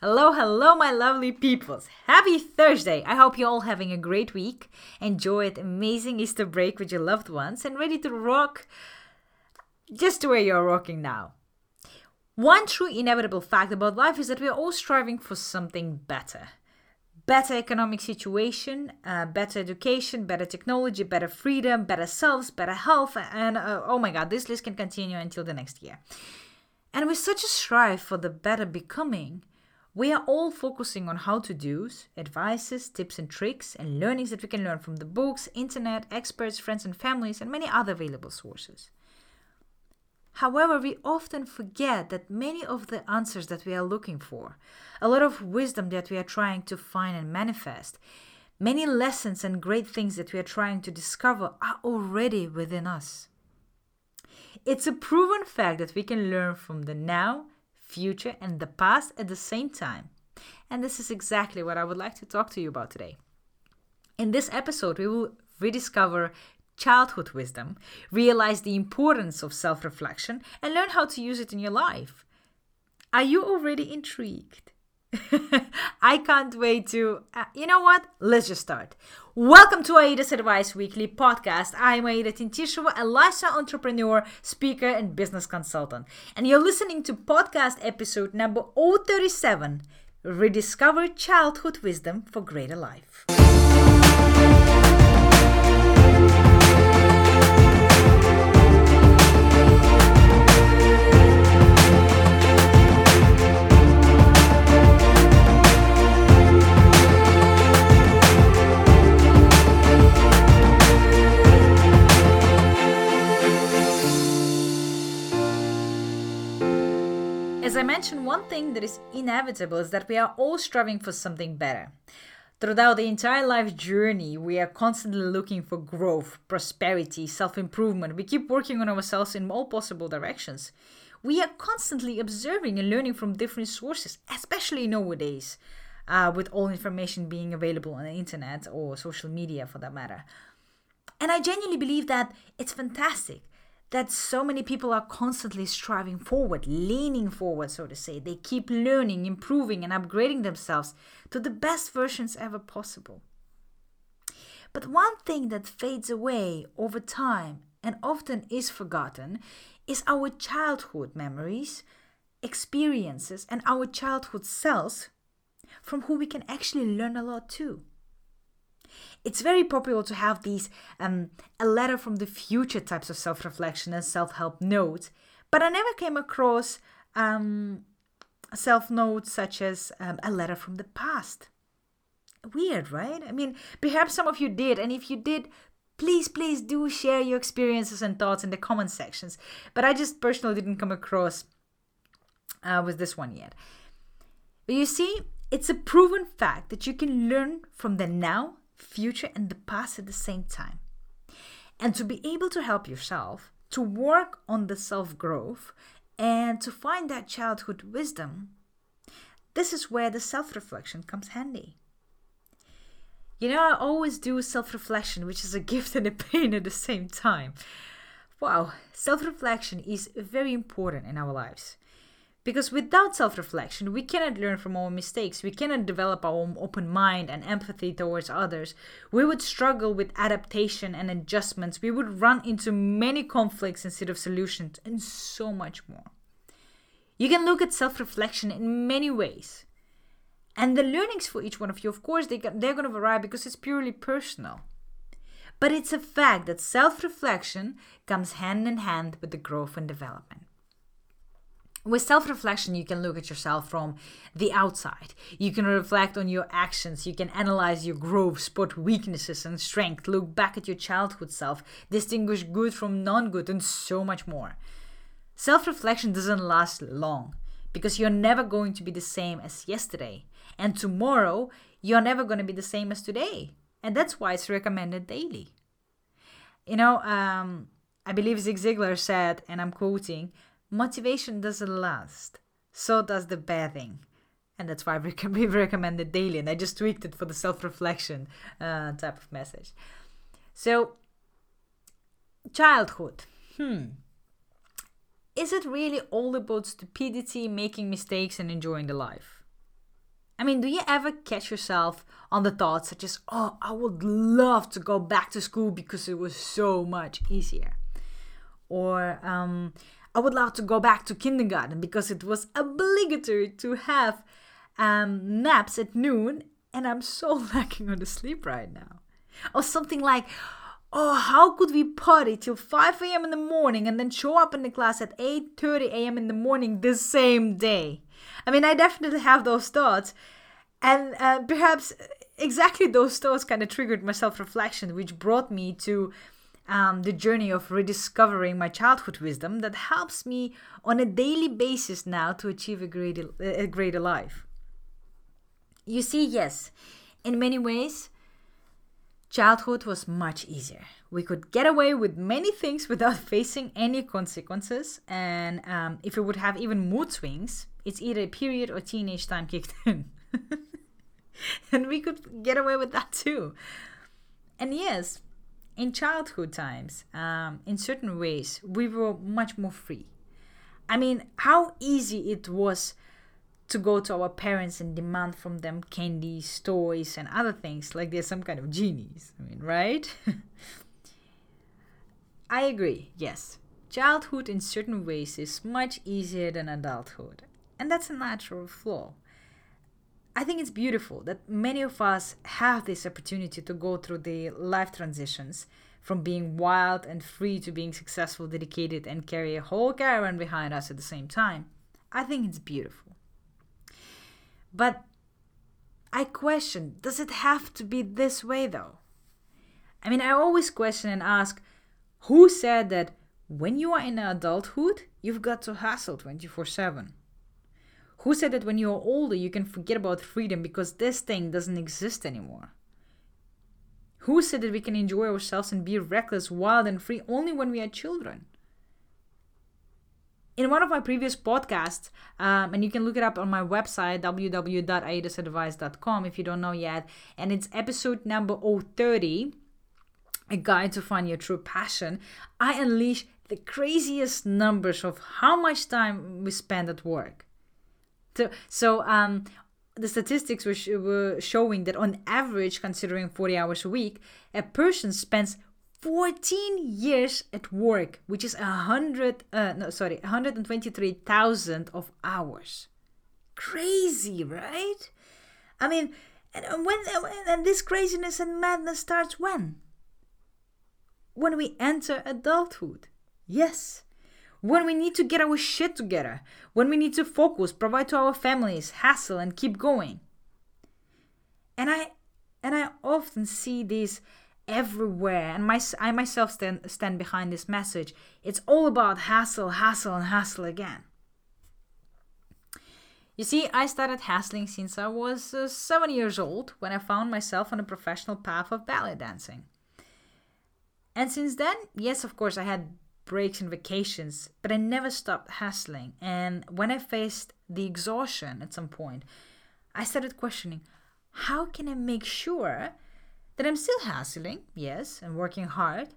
Hello, hello, my lovely peoples. Happy Thursday. I hope you're all having a great week. Enjoyed amazing Easter break with your loved ones and ready to rock just the way you're rocking now. One true inevitable fact about life is that we're all striving for something better. Better economic situation, uh, better education, better technology, better freedom, better selves, better health, and uh, oh my god, this list can continue until the next year. And with such a strive for the better becoming, we are all focusing on how to do's, advices, tips and tricks, and learnings that we can learn from the books, internet, experts, friends and families, and many other available sources. However, we often forget that many of the answers that we are looking for, a lot of wisdom that we are trying to find and manifest, many lessons and great things that we are trying to discover are already within us. It's a proven fact that we can learn from the now, future, and the past at the same time. And this is exactly what I would like to talk to you about today. In this episode, we will rediscover childhood wisdom, realize the importance of self reflection, and learn how to use it in your life. Are you already intrigued? I can't wait to. Uh, you know what? Let's just start. Welcome to Aida's Advice Weekly podcast. I'm Aida Tintishova, a lifestyle entrepreneur, speaker, and business consultant. And you're listening to podcast episode number 037 Rediscover Childhood Wisdom for Greater Life. Is inevitable is that we are all striving for something better. Throughout the entire life journey, we are constantly looking for growth, prosperity, self improvement. We keep working on ourselves in all possible directions. We are constantly observing and learning from different sources, especially nowadays, uh, with all information being available on the internet or social media for that matter. And I genuinely believe that it's fantastic that so many people are constantly striving forward, leaning forward, so to say. They keep learning, improving, and upgrading themselves to the best versions ever possible. But one thing that fades away over time and often is forgotten is our childhood memories, experiences, and our childhood selves from who we can actually learn a lot too it's very popular to have these um, a letter from the future types of self reflection and self help notes, but I never came across um, self notes such as um, a letter from the past. Weird, right? I mean, perhaps some of you did, and if you did, please, please do share your experiences and thoughts in the comment sections. But I just personally didn't come across uh, with this one yet. But you see, it's a proven fact that you can learn from the now future, and the past at the same time. And to be able to help yourself, to work on the self growth, and to find that childhood wisdom, this is where the self reflection comes handy. You know, I always do self reflection, which is a gift and a pain at the same time. Wow, self reflection is very important in our lives. Because without self reflection, we cannot learn from our mistakes. We cannot develop our own open mind and empathy towards others. We would struggle with adaptation and adjustments. We would run into many conflicts instead of solutions, and so much more. You can look at self reflection in many ways. And the learnings for each one of you, of course, they, they're going to vary because it's purely personal. But it's a fact that self reflection comes hand in hand with the growth and development with self reflection, you can look at yourself from the outside. You can reflect on your actions. You can analyze your growth, spot weaknesses and strength, look back at your childhood self, distinguish good from non good, and so much more. Self reflection doesn't last long because you're never going to be the same as yesterday. And tomorrow, you're never going to be the same as today. And that's why it's recommended daily. You know, um, I believe Zig Ziglar said, and I'm quoting, motivation doesn't last. So does the bathing. And that's why we can be recommended daily. And I just tweaked it for the self reflection uh, type of message. So, childhood. Hmm. Is it really all about stupidity, making mistakes, and enjoying the life? I mean, do you ever catch yourself on the thoughts such as, oh, I would love to go back to school because it was so much easier? Or, um, I would love to go back to kindergarten because it was obligatory to have um, naps at noon and I'm so lacking on the sleep right now. Or something like, oh, how could we party till 5 a.m. in the morning and then show up in the class at 8.30 a.m. in the morning the same day? I mean, I definitely have those thoughts. And uh, perhaps exactly those thoughts kind of triggered my self-reflection, which brought me to um, the journey of rediscovering my childhood wisdom that helps me on a daily basis now to achieve a greater, a greater life. You see, yes, in many ways, childhood was much easier. We could get away with many things without facing any consequences, and um, if we would have even mood swings, it's either a period or teenage time kicked in. and we could get away with that too. And yes, in childhood times, um, in certain ways, we were much more free. I mean, how easy it was to go to our parents and demand from them candies, toys, and other things like they're some kind of genies. I mean, right? I agree, yes. Childhood in certain ways is much easier than adulthood, and that's a natural flaw. I think it's beautiful that many of us have this opportunity to go through the life transitions from being wild and free to being successful, dedicated, and carry a whole caravan behind us at the same time. I think it's beautiful. But I question does it have to be this way though? I mean, I always question and ask who said that when you are in adulthood, you've got to hustle 24 7? Who said that when you're older, you can forget about freedom because this thing doesn't exist anymore? Who said that we can enjoy ourselves and be reckless, wild, and free only when we are children? In one of my previous podcasts, um, and you can look it up on my website, www.aidasadvice.com if you don't know yet, and it's episode number 030, A Guide to Find Your True Passion, I unleash the craziest numbers of how much time we spend at work. So, so um, the statistics were, sh- were showing that on average, considering 40 hours a week, a person spends 14 years at work, which is a hundred, uh, no, sorry, 123,000 of hours. Crazy, right? I mean, and when and this craziness and madness starts when? When we enter adulthood. Yes when we need to get our shit together, when we need to focus, provide to our families, hustle, and keep going. And I and I often see this everywhere, and my, I myself stand, stand behind this message. It's all about hustle, hustle, and hustle again. You see, I started hustling since I was uh, seven years old when I found myself on a professional path of ballet dancing. And since then, yes, of course, I had breaks and vacations, but I never stopped hustling. And when I faced the exhaustion at some point, I started questioning how can I make sure that I'm still hustling, yes, and working hard,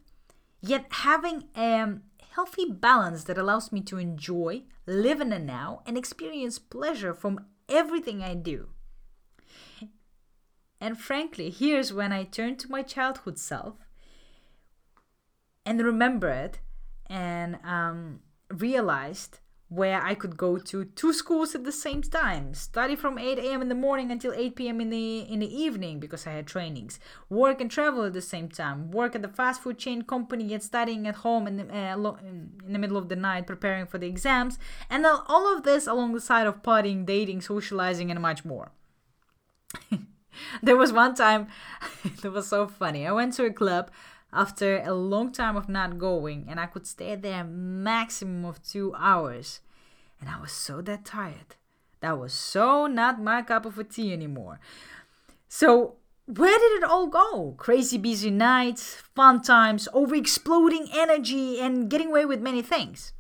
yet having a um, healthy balance that allows me to enjoy, live in the now, and experience pleasure from everything I do. And frankly, here's when I turn to my childhood self and remember it and um, realized where I could go to two schools at the same time, study from 8 a.m. in the morning until 8 p.m. in the in the evening because I had trainings, work and travel at the same time, work at the fast food chain company, yet studying at home in the, uh, in the middle of the night preparing for the exams, and all of this along the side of partying, dating, socializing, and much more. there was one time that was so funny. I went to a club after a long time of not going and I could stay there maximum of 2 hours and I was so that tired. That was so not my cup of tea anymore. So where did it all go? Crazy busy nights, fun times, over exploding energy, and getting away with many things.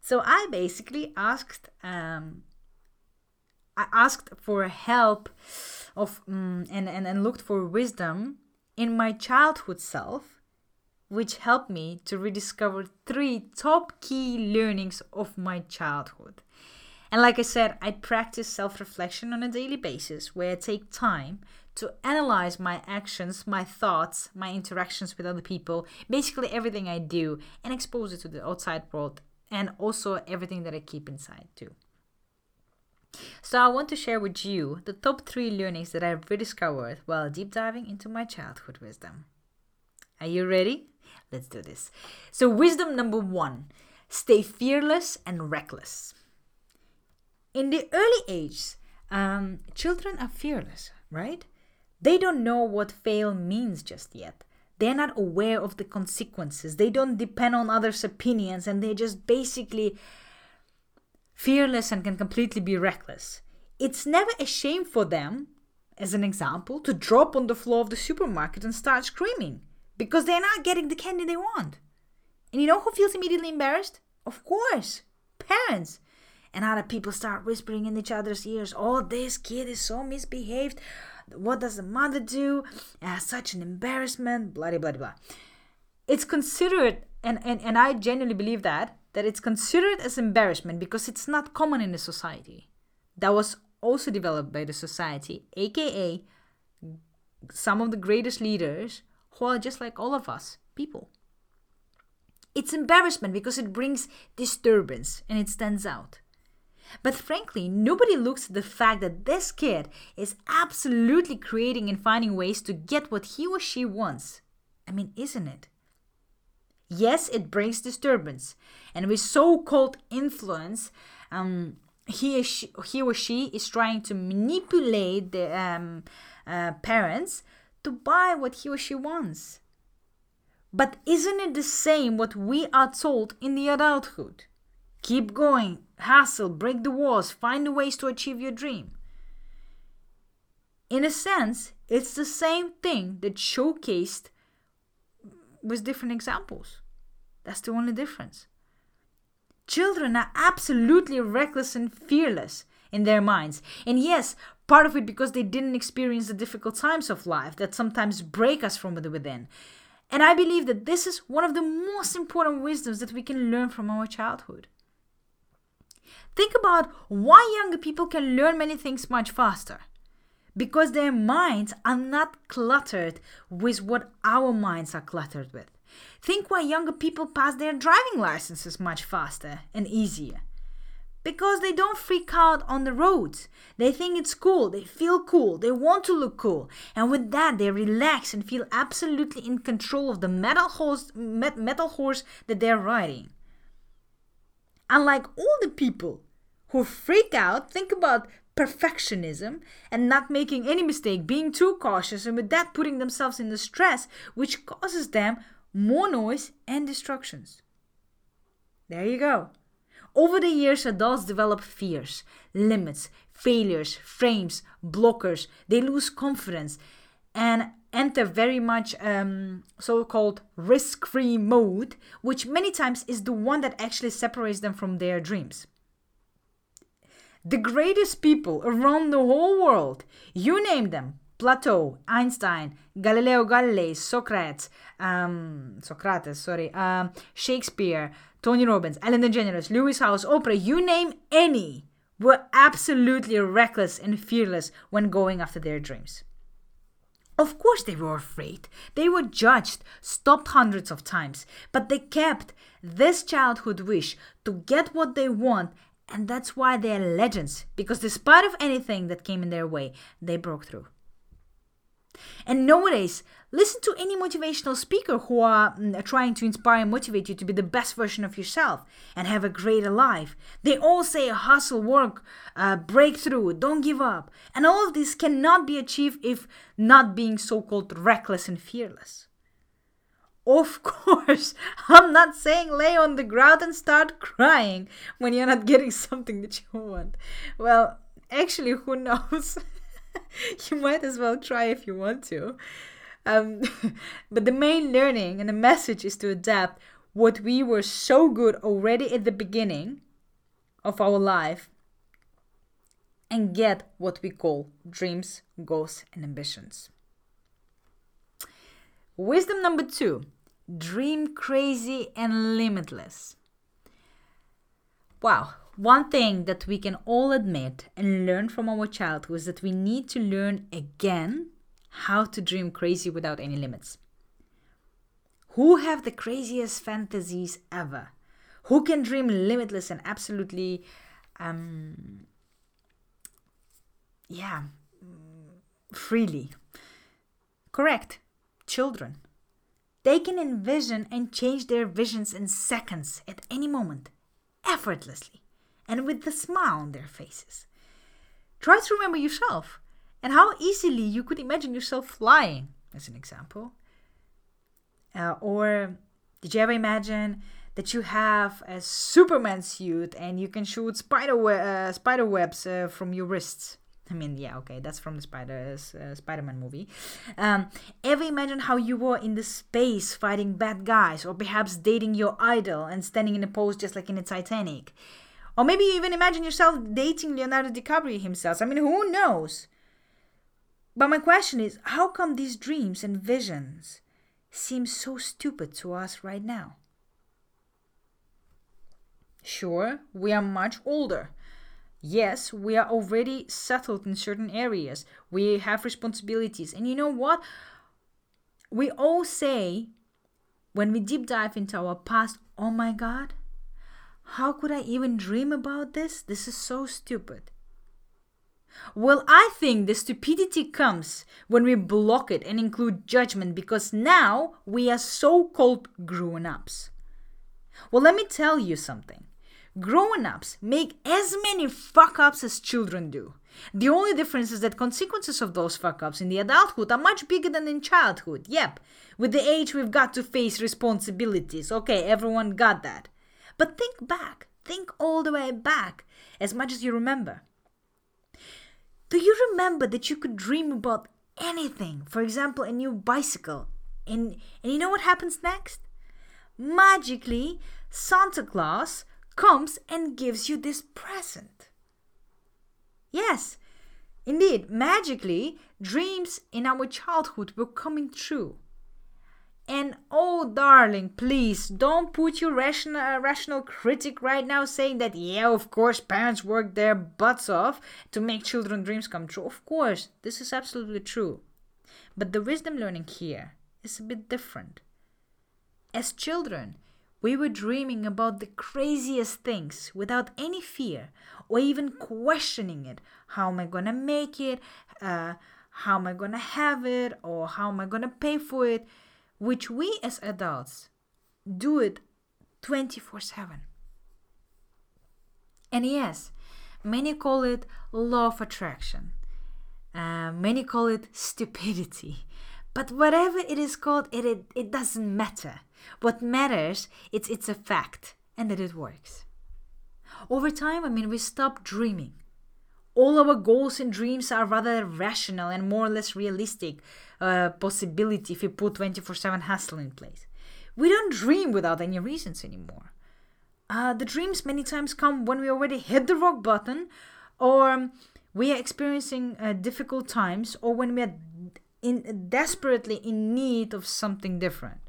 So I basically asked, um, I asked for help of um, and, and and looked for wisdom in my childhood self, which helped me to rediscover three top key learnings of my childhood. And like I said, I practice self reflection on a daily basis where I take time to analyze my actions, my thoughts, my interactions with other people, basically everything I do, and expose it to the outside world and also everything that I keep inside too. So, I want to share with you the top three learnings that I've rediscovered while deep diving into my childhood wisdom. Are you ready? Let's do this. So, wisdom number one stay fearless and reckless. In the early ages, um, children are fearless, right? They don't know what fail means just yet. They're not aware of the consequences. They don't depend on others' opinions and they're just basically fearless and can completely be reckless. It's never a shame for them, as an example, to drop on the floor of the supermarket and start screaming because they're not getting the candy they want. And you know who feels immediately embarrassed? Of course, parents. And other people start whispering in each other's ears, oh, this kid is so misbehaved. What does the mother do? Uh, such an embarrassment, blah, blah, blah. It's considered, and, and, and I genuinely believe that, that it's considered as embarrassment because it's not common in the society. That was also developed by the society, aka some of the greatest leaders who are just like all of us, people. It's embarrassment because it brings disturbance and it stands out. But frankly, nobody looks at the fact that this kid is absolutely creating and finding ways to get what he or she wants. I mean, isn't it? Yes, it brings disturbance. And with so called influence, um, he, or she, he or she is trying to manipulate the um, uh, parents to buy what he or she wants. But isn't it the same what we are told in the adulthood? Keep going, hustle, break the walls, find the ways to achieve your dream. In a sense, it's the same thing that showcased with different examples. That's the only difference. Children are absolutely reckless and fearless in their minds. And yes, part of it because they didn't experience the difficult times of life that sometimes break us from within. And I believe that this is one of the most important wisdoms that we can learn from our childhood. Think about why younger people can learn many things much faster. Because their minds are not cluttered with what our minds are cluttered with. Think why younger people pass their driving licenses much faster and easier. Because they don't freak out on the roads. They think it's cool, they feel cool, they want to look cool. And with that, they relax and feel absolutely in control of the metal horse, metal horse that they're riding. Unlike all the people who freak out, think about perfectionism and not making any mistake, being too cautious, and with that putting themselves in the stress, which causes them more noise and distractions. There you go. Over the years, adults develop fears, limits, failures, frames, blockers. They lose confidence and enter very much um, so called risk free mode, which many times is the one that actually separates them from their dreams. The greatest people around the whole world, you name them Plato, Einstein, Galileo Galilei, Socrates, um, Socrates, sorry, um, Shakespeare, Tony Robbins, Ellen DeGeneres, Lewis Howes, Oprah, you name any, were absolutely reckless and fearless when going after their dreams. Of course, they were afraid. They were judged, stopped hundreds of times, but they kept this childhood wish to get what they want, and that's why they're legends, because despite of anything that came in their way, they broke through. And nowadays, listen to any motivational speaker who are mm, trying to inspire and motivate you to be the best version of yourself and have a greater life. They all say hustle, work, uh, breakthrough, don't give up. And all of this cannot be achieved if not being so called reckless and fearless. Of course, I'm not saying lay on the ground and start crying when you're not getting something that you want. Well, actually, who knows? you might as well try if you want to. Um, but the main learning and the message is to adapt what we were so good already at the beginning of our life and get what we call dreams, goals, and ambitions. Wisdom number two dream crazy and limitless. Wow, One thing that we can all admit and learn from our childhood is that we need to learn again how to dream crazy without any limits. Who have the craziest fantasies ever? Who can dream limitless and absolutely, um, yeah, freely? Correct. Children. They can envision and change their visions in seconds at any moment, effortlessly, and with a smile on their faces. Try to remember yourself and how easily you could imagine yourself flying, as an example. Uh, or did you ever imagine that you have a Superman suit and you can shoot spider, we- uh, spider webs uh, from your wrists? I mean, yeah, okay, that's from the Spider uh, Spider-Man movie. Um, ever imagine how you were in the space fighting bad guys, or perhaps dating your idol and standing in a pose just like in the Titanic? Or maybe even imagine yourself dating Leonardo DiCaprio himself. I mean, who knows? But my question is, how come these dreams and visions seem so stupid to us right now? Sure, we are much older. Yes, we are already settled in certain areas. We have responsibilities. And you know what? We all say when we deep dive into our past, oh my God, how could I even dream about this? This is so stupid. Well, I think the stupidity comes when we block it and include judgment because now we are so called grown ups. Well, let me tell you something. Grown ups make as many fuck ups as children do. The only difference is that consequences of those fuck ups in the adulthood are much bigger than in childhood. Yep, with the age we've got to face responsibilities. Okay, everyone got that. But think back, think all the way back, as much as you remember. Do you remember that you could dream about anything? For example, a new bicycle. And, and you know what happens next? Magically, Santa Claus comes and gives you this present. Yes, indeed, magically, dreams in our childhood were coming true. And oh, darling, please don't put your rational, uh, rational critic right now saying that, yeah, of course, parents work their butts off to make children dreams come true. Of course, this is absolutely true. But the wisdom learning here is a bit different. As children, we were dreaming about the craziest things without any fear or even questioning it. How am I to make it? Uh, how am I to have it? Or how am I to pay for it? which we as adults do it 24 7. And yes, many call it law of attraction, uh, many call it stupidity. But whatever it is called, it, it, it doesn't matter. What matters it's it's a fact and that it works. Over time, I mean, we stop dreaming. All our goals and dreams are rather rational and more or less realistic uh, possibility if you put 24 7 hustle in place. We don't dream without any reasons anymore. Uh, the dreams many times come when we already hit the rock button, or we are experiencing uh, difficult times, or when we are in, desperately in need of something different.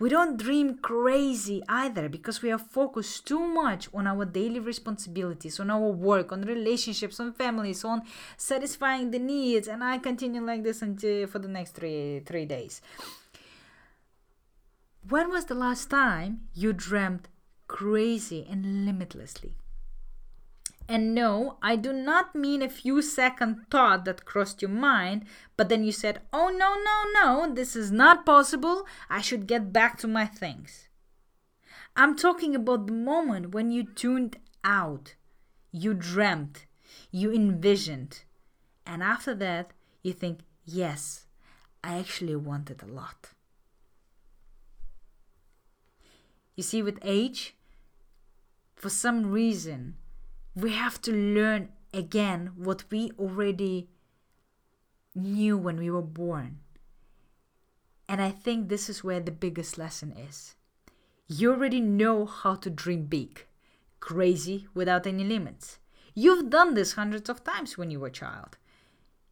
We don't dream crazy either because we are focused too much on our daily responsibilities, on our work, on relationships, on families, on satisfying the needs, and I continue like this until for the next three three days. When was the last time you dreamt crazy and limitlessly? And no, I do not mean a few second thought that crossed your mind, but then you said, oh no, no, no, this is not possible. I should get back to my things. I'm talking about the moment when you tuned out, you dreamt, you envisioned, and after that, you think, yes, I actually wanted a lot. You see, with age, for some reason, we have to learn again what we already knew when we were born. And I think this is where the biggest lesson is. You already know how to dream big, crazy without any limits. You've done this hundreds of times when you were a child.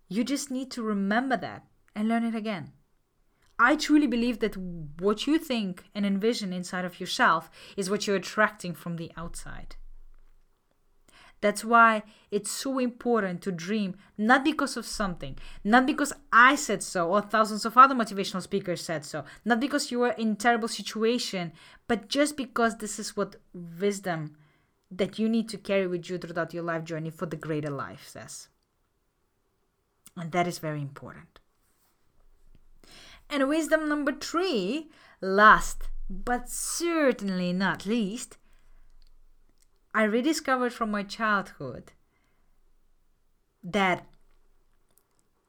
You just need to remember that and learn it again. I truly believe that what you think and envision inside of yourself is what you're attracting from the outside. That's why it's so important to dream, not because of something, not because I said so or thousands of other motivational speakers said so, not because you are in terrible situation, but just because this is what wisdom that you need to carry with you throughout your life journey for the greater life says. And that is very important. And wisdom number three, last but certainly not least, I rediscovered from my childhood that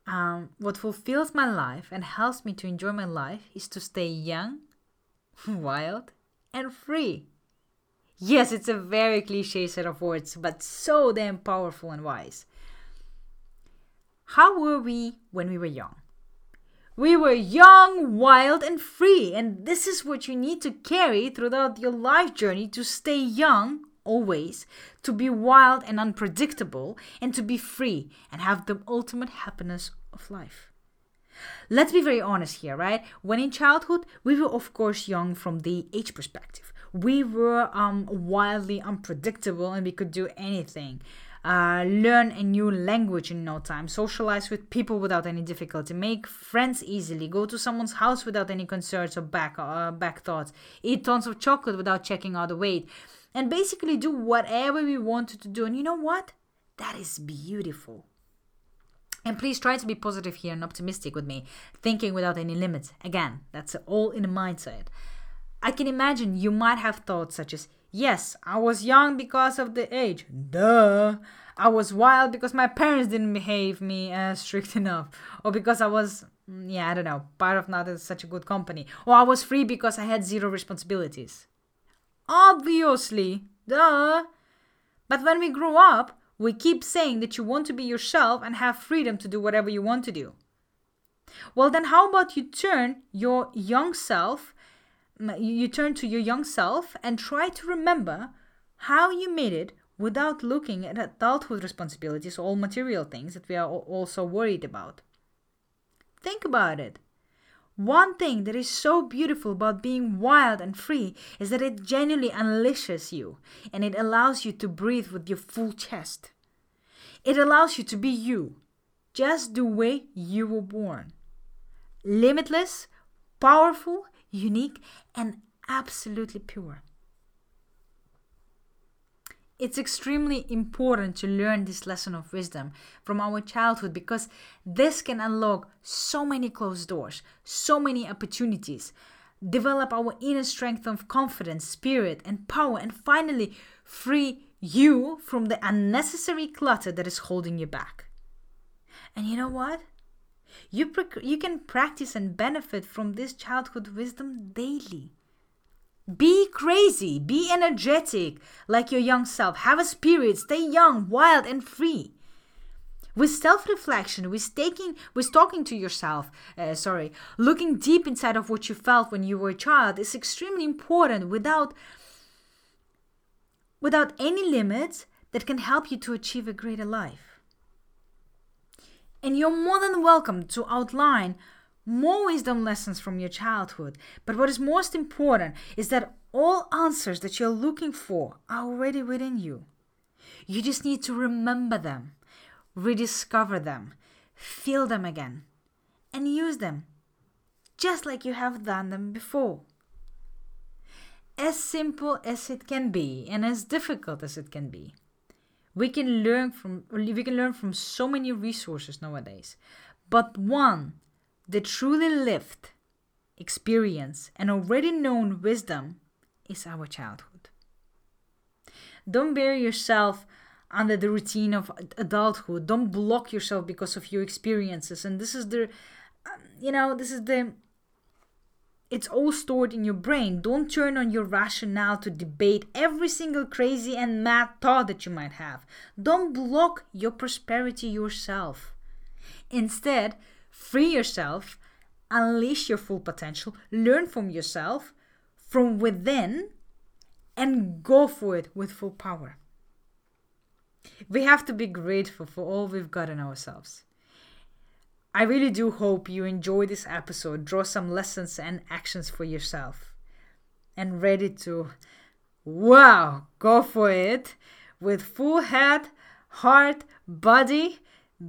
um, what fulfills my life and helps me to enjoy my life is to stay young, wild, and free. Yes, it's a very cliche set of words, but so damn powerful and wise. How were we when we were young? We were young, wild, and free, and this is what you need to carry throughout your life journey to stay young, always, to be wild and unpredictable, and to be free and have the ultimate happiness of life. Let's be very honest here, right? When in childhood, we were of course young from the age perspective. We were um, wildly unpredictable and we could do anything. Uh, learn a new language in no time, socialize with people without any difficulty, make friends easily, go to someone's house without any concerns or back uh, back thoughts, eat tons of chocolate without checking out the weight and basically do whatever we wanted to do. And you know what? That is beautiful. And please try to be positive here and optimistic with me, thinking without any limits. Again, that's all in the mindset. I can imagine you might have thoughts such as, Yes, I was young because of the age. Duh. I was wild because my parents didn't behave me uh, strict enough. Or because I was, mm, yeah, I don't know, part of not such a good company. Or I was free because I had zero responsibilities. Obviously, duh. But when we grow up, we keep saying that you want to be yourself and have freedom to do whatever you want to do. Well, then, how about you turn your young self, you turn to your young self and try to remember how you made it without looking at adulthood responsibilities, all material things that we are also worried about. Think about it. One thing that is so beautiful about being wild and free is that it genuinely unleashes you and it allows you to breathe with your full chest. It allows you to be you, just the way you were born. Limitless, powerful, unique, and absolutely pure. It's extremely important to learn this lesson of wisdom from our childhood because this can unlock so many closed doors, so many opportunities, develop our inner strength of confidence, spirit, and power, and finally free you from the unnecessary clutter that is holding you back. And you know what? You, you can practice and benefit from this childhood wisdom daily. Be crazy, be energetic like your young self. Have a spirit, stay young, wild, and free. With self reflection, with taking, with talking to yourself, uh, sorry, looking deep inside of what you felt when you were a child is extremely important without, without any limits that can help you to achieve a greater life. And you're more than welcome to outline more wisdom lessons from your childhood. But what is most important is that all answers that you're looking for are already within you. You just need to remember them, rediscover them, feel them again, and use them just like you have done them before. As simple as it can be and as difficult as it can be. We can learn from we can learn from so many resources nowadays. But one the truly lived experience and already known wisdom is our childhood. Don't bury yourself under the routine of adulthood. Don't block yourself because of your experiences. And this is the, um, you know, this is the, it's all stored in your brain. Don't turn on your rationale to debate every single crazy and mad thought that you might have. Don't block your prosperity yourself. Instead, free yourself, unleash your full potential, learn from yourself from within, and go for it with full power. We have to be grateful for all we've got in ourselves. I really do hope you enjoy this episode, draw some lessons and actions for yourself, and ready to, wow, go for it with full head, heart, body,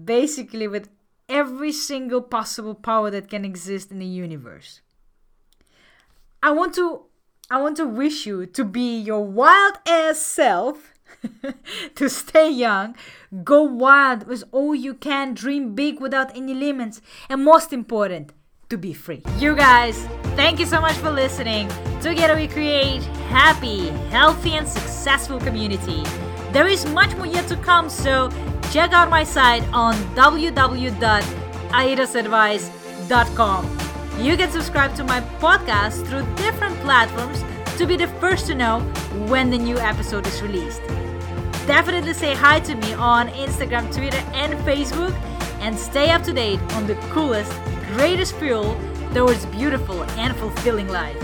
basically with every single possible power that can exist in the universe. I want to I want to wish you to be your wild ass self, to stay young, go wild with all you can, dream big without any limits, and most important, to be free. You guys, thank you so much for listening. Together we create happy, healthy, and successful community. There is much more yet to come, so check out my site on www.aidasadvice.com. You can subscribe to my podcast through different platforms to be the first to know when the new episode is released. Definitely say hi to me on Instagram, Twitter, and Facebook, and stay up to date on the coolest, greatest fuel towards beautiful and fulfilling life.